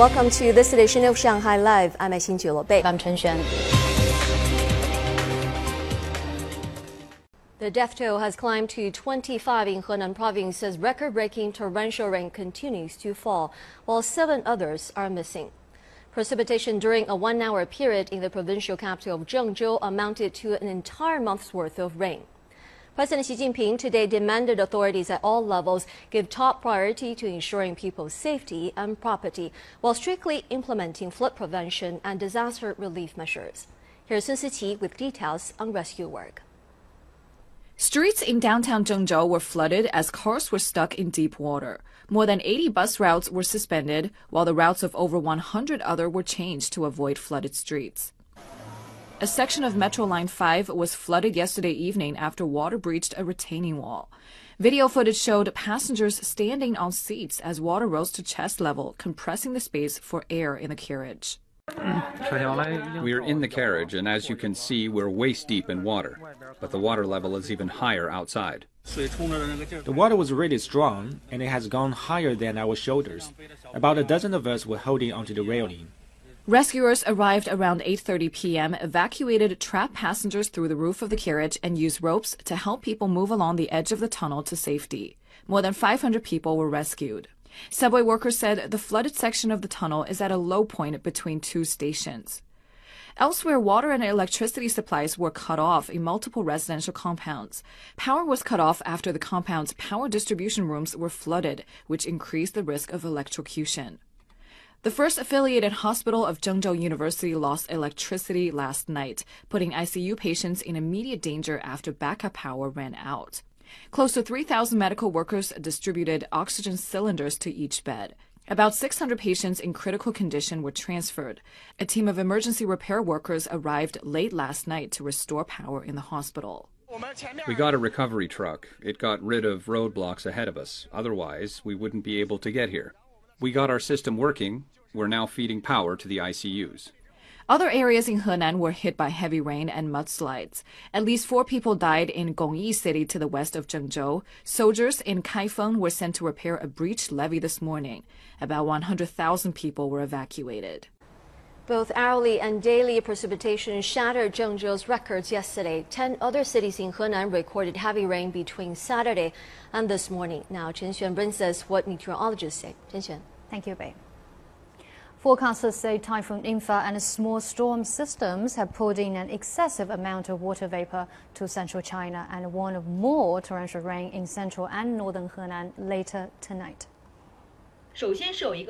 Welcome to this edition of Shanghai Live. I'm Xin Bei. I'm Chen Xuan. The death toll has climbed to 25 in Henan province as record-breaking torrential rain continues to fall, while seven others are missing. Precipitation during a one-hour period in the provincial capital of Zhengzhou amounted to an entire month's worth of rain. President Xi Jinping today demanded authorities at all levels give top priority to ensuring people's safety and property while strictly implementing flood prevention and disaster relief measures. Here's Sun Siqi with details on rescue work. Streets in downtown Zhengzhou were flooded as cars were stuck in deep water. More than 80 bus routes were suspended, while the routes of over 100 other were changed to avoid flooded streets. A section of Metro Line 5 was flooded yesterday evening after water breached a retaining wall. Video footage showed passengers standing on seats as water rose to chest level, compressing the space for air in the carriage. We are in the carriage, and as you can see, we're waist deep in water, but the water level is even higher outside. The water was really strong, and it has gone higher than our shoulders. About a dozen of us were holding onto the railing. Rescuers arrived around 8:30 p.m., evacuated trapped passengers through the roof of the carriage and used ropes to help people move along the edge of the tunnel to safety. More than 500 people were rescued. Subway workers said the flooded section of the tunnel is at a low point between two stations. Elsewhere, water and electricity supplies were cut off in multiple residential compounds. Power was cut off after the compound's power distribution rooms were flooded, which increased the risk of electrocution. The first affiliated hospital of Zhengzhou University lost electricity last night, putting ICU patients in immediate danger after backup power ran out. Close to 3,000 medical workers distributed oxygen cylinders to each bed. About 600 patients in critical condition were transferred. A team of emergency repair workers arrived late last night to restore power in the hospital. We got a recovery truck. It got rid of roadblocks ahead of us. Otherwise, we wouldn't be able to get here. We got our system working. We're now feeding power to the ICUs. Other areas in Henan were hit by heavy rain and mudslides. At least four people died in Gongyi City to the west of Zhengzhou. Soldiers in Kaifeng were sent to repair a breached levee this morning. About 100,000 people were evacuated. Both hourly and daily precipitation shattered Zhengzhou's records yesterday. Ten other cities in Henan recorded heavy rain between Saturday and this morning. Now, Chen Xuan brings us what meteorologists say. Chen Xuan. Thank you, Bei. Forecasters say Typhoon In-fa and small storm systems have pulled in an excessive amount of water vapor to central China and warn of more torrential rain in central and northern Henan later tonight.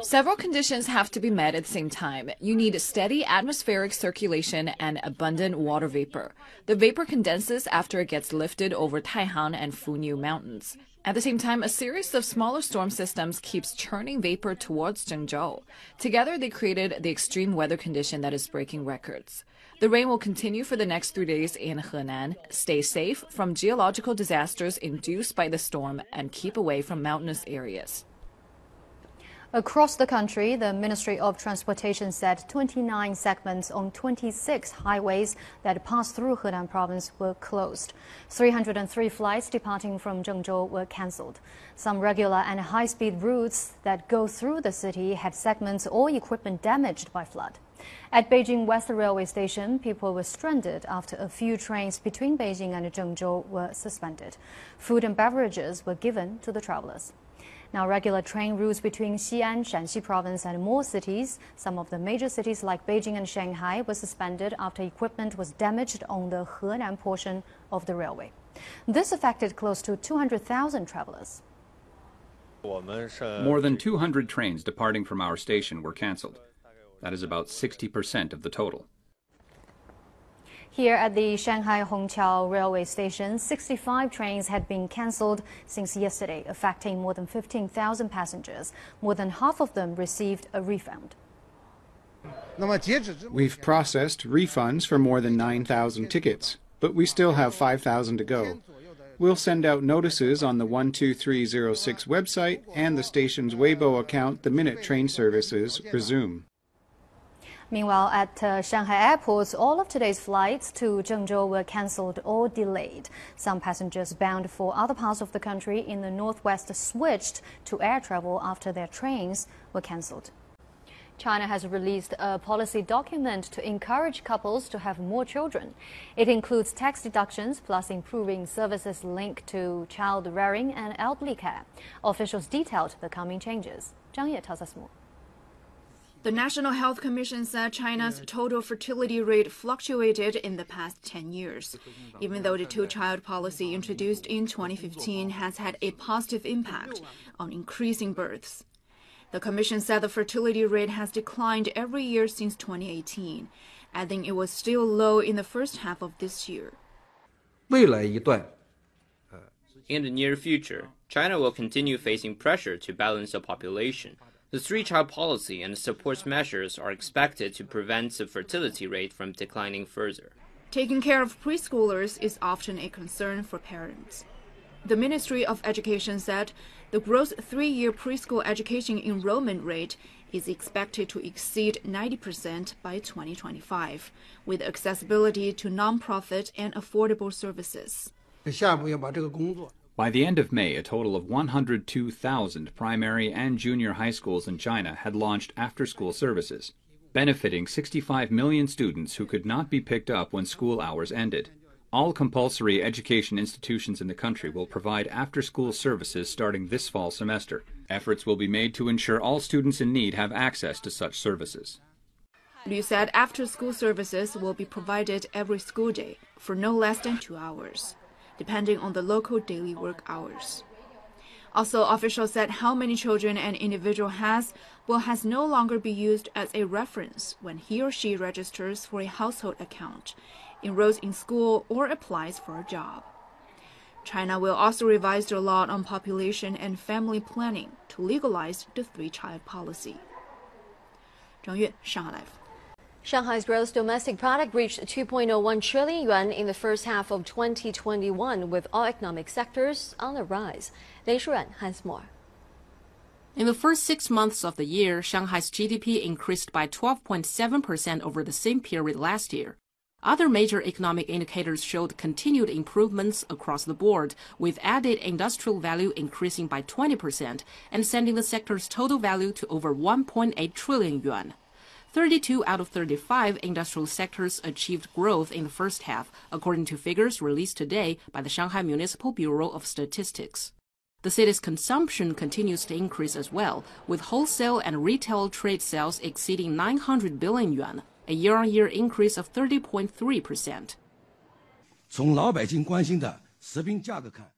Several conditions have to be met at the same time. You need steady atmospheric circulation and abundant water vapor. The vapor condenses after it gets lifted over Taihang and Funiu mountains. At the same time, a series of smaller storm systems keeps churning vapor towards Zhengzhou. Together, they created the extreme weather condition that is breaking records. The rain will continue for the next three days in Henan. Stay safe from geological disasters induced by the storm and keep away from mountainous areas. Across the country, the Ministry of Transportation said 29 segments on 26 highways that pass through Henan province were closed. 303 flights departing from Zhengzhou were cancelled. Some regular and high-speed routes that go through the city had segments or equipment damaged by flood. At Beijing West Railway Station, people were stranded after a few trains between Beijing and Zhengzhou were suspended. Food and beverages were given to the travelers. Now, regular train routes between Xi'an, Shaanxi province, and more cities, some of the major cities like Beijing and Shanghai, were suspended after equipment was damaged on the Henan portion of the railway. This affected close to 200,000 travelers. More than 200 trains departing from our station were cancelled. That is about 60% of the total. Here at the Shanghai Hongqiao railway station, 65 trains had been cancelled since yesterday, affecting more than 15,000 passengers. More than half of them received a refund. We've processed refunds for more than 9,000 tickets, but we still have 5,000 to go. We'll send out notices on the 12306 website and the station's Weibo account the minute train services resume. Meanwhile, at uh, Shanghai airports, all of today's flights to Zhengzhou were cancelled or delayed. Some passengers bound for other parts of the country in the northwest switched to air travel after their trains were cancelled. China has released a policy document to encourage couples to have more children. It includes tax deductions plus improving services linked to child rearing and elderly care. Officials detailed the coming changes. Zhang Ye tells us more. The National Health Commission said China's total fertility rate fluctuated in the past 10 years, even though the two child policy introduced in 2015 has had a positive impact on increasing births. The Commission said the fertility rate has declined every year since 2018, adding it was still low in the first half of this year. In the near future, China will continue facing pressure to balance the population. The three child policy and support measures are expected to prevent the fertility rate from declining further. Taking care of preschoolers is often a concern for parents. The Ministry of Education said the gross three year preschool education enrollment rate is expected to exceed 90% by 2025, with accessibility to nonprofit and affordable services. By the end of May, a total of 102,000 primary and junior high schools in China had launched after school services, benefiting 65 million students who could not be picked up when school hours ended. All compulsory education institutions in the country will provide after school services starting this fall semester. Efforts will be made to ensure all students in need have access to such services. Liu said after school services will be provided every school day for no less than two hours, depending on the local daily work hours. Also, officials said how many children an individual has will has no longer be used as a reference when he or she registers for a household account enrolls in school, or applies for a job. China will also revise the law on population and family planning to legalize the three child policy. Zhang Yue, Shanghai Live. Shanghai's gross domestic product reached 2.01 trillion yuan in the first half of 2021, with all economic sectors on the rise. Lei Shuren has more. In the first six months of the year, Shanghai's GDP increased by 12.7% over the same period last year. Other major economic indicators showed continued improvements across the board, with added industrial value increasing by 20% and sending the sector's total value to over 1.8 trillion yuan. 32 out of 35 industrial sectors achieved growth in the first half, according to figures released today by the Shanghai Municipal Bureau of Statistics. The city's consumption continues to increase as well, with wholesale and retail trade sales exceeding 900 billion yuan, a year-on-year increase of 30.3%.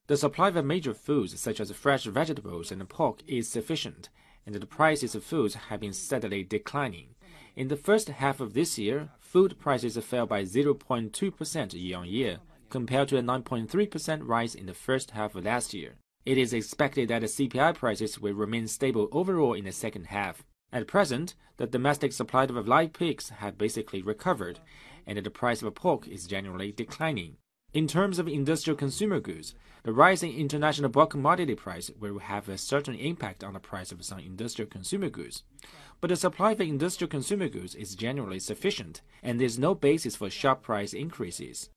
The supply of major foods such as fresh vegetables and pork is sufficient, and the prices of foods have been steadily declining. In the first half of this year, food prices fell by 0.2% year-on-year, compared to a 9.3% rise in the first half of last year. It is expected that the CPI prices will remain stable overall in the second half. At present, the domestic supply of live pigs has basically recovered, and the price of pork is generally declining. In terms of industrial consumer goods, the rise in international bulk commodity price will have a certain impact on the price of some industrial consumer goods. But the supply for industrial consumer goods is generally sufficient, and there is no basis for sharp price increases.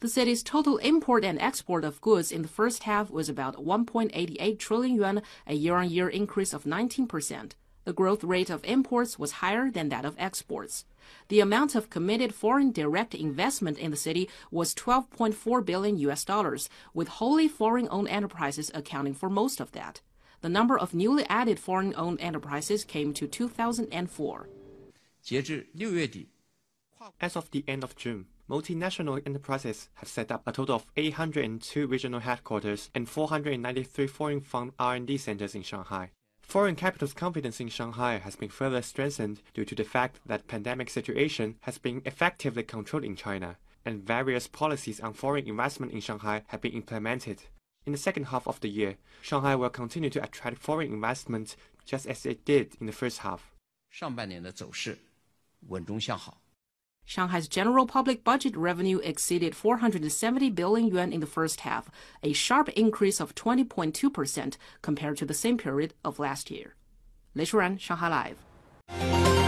The city's total import and export of goods in the first half was about 1.88 trillion yuan, a year-on-year increase of 19%. The growth rate of imports was higher than that of exports. The amount of committed foreign direct investment in the city was 12.4 billion US dollars, with wholly foreign-owned enterprises accounting for most of that. The number of newly added foreign-owned enterprises came to 2004. As of the end of June, multinational enterprises have set up a total of 802 regional headquarters and 493 foreign fund R&D centers in Shanghai. Foreign capital's confidence in Shanghai has been further strengthened due to the fact that pandemic situation has been effectively controlled in China, and various policies on foreign investment in Shanghai have been implemented. In the second half of the year, Shanghai will continue to attract foreign investment just as it did in the first half. 上半年的走势稳中向好。 Shanghai's general public budget revenue exceeded 470 billion yuan in the first half, a sharp increase of 20.2% compared to the same period of last year. Lei Shuren, Shanghai Live.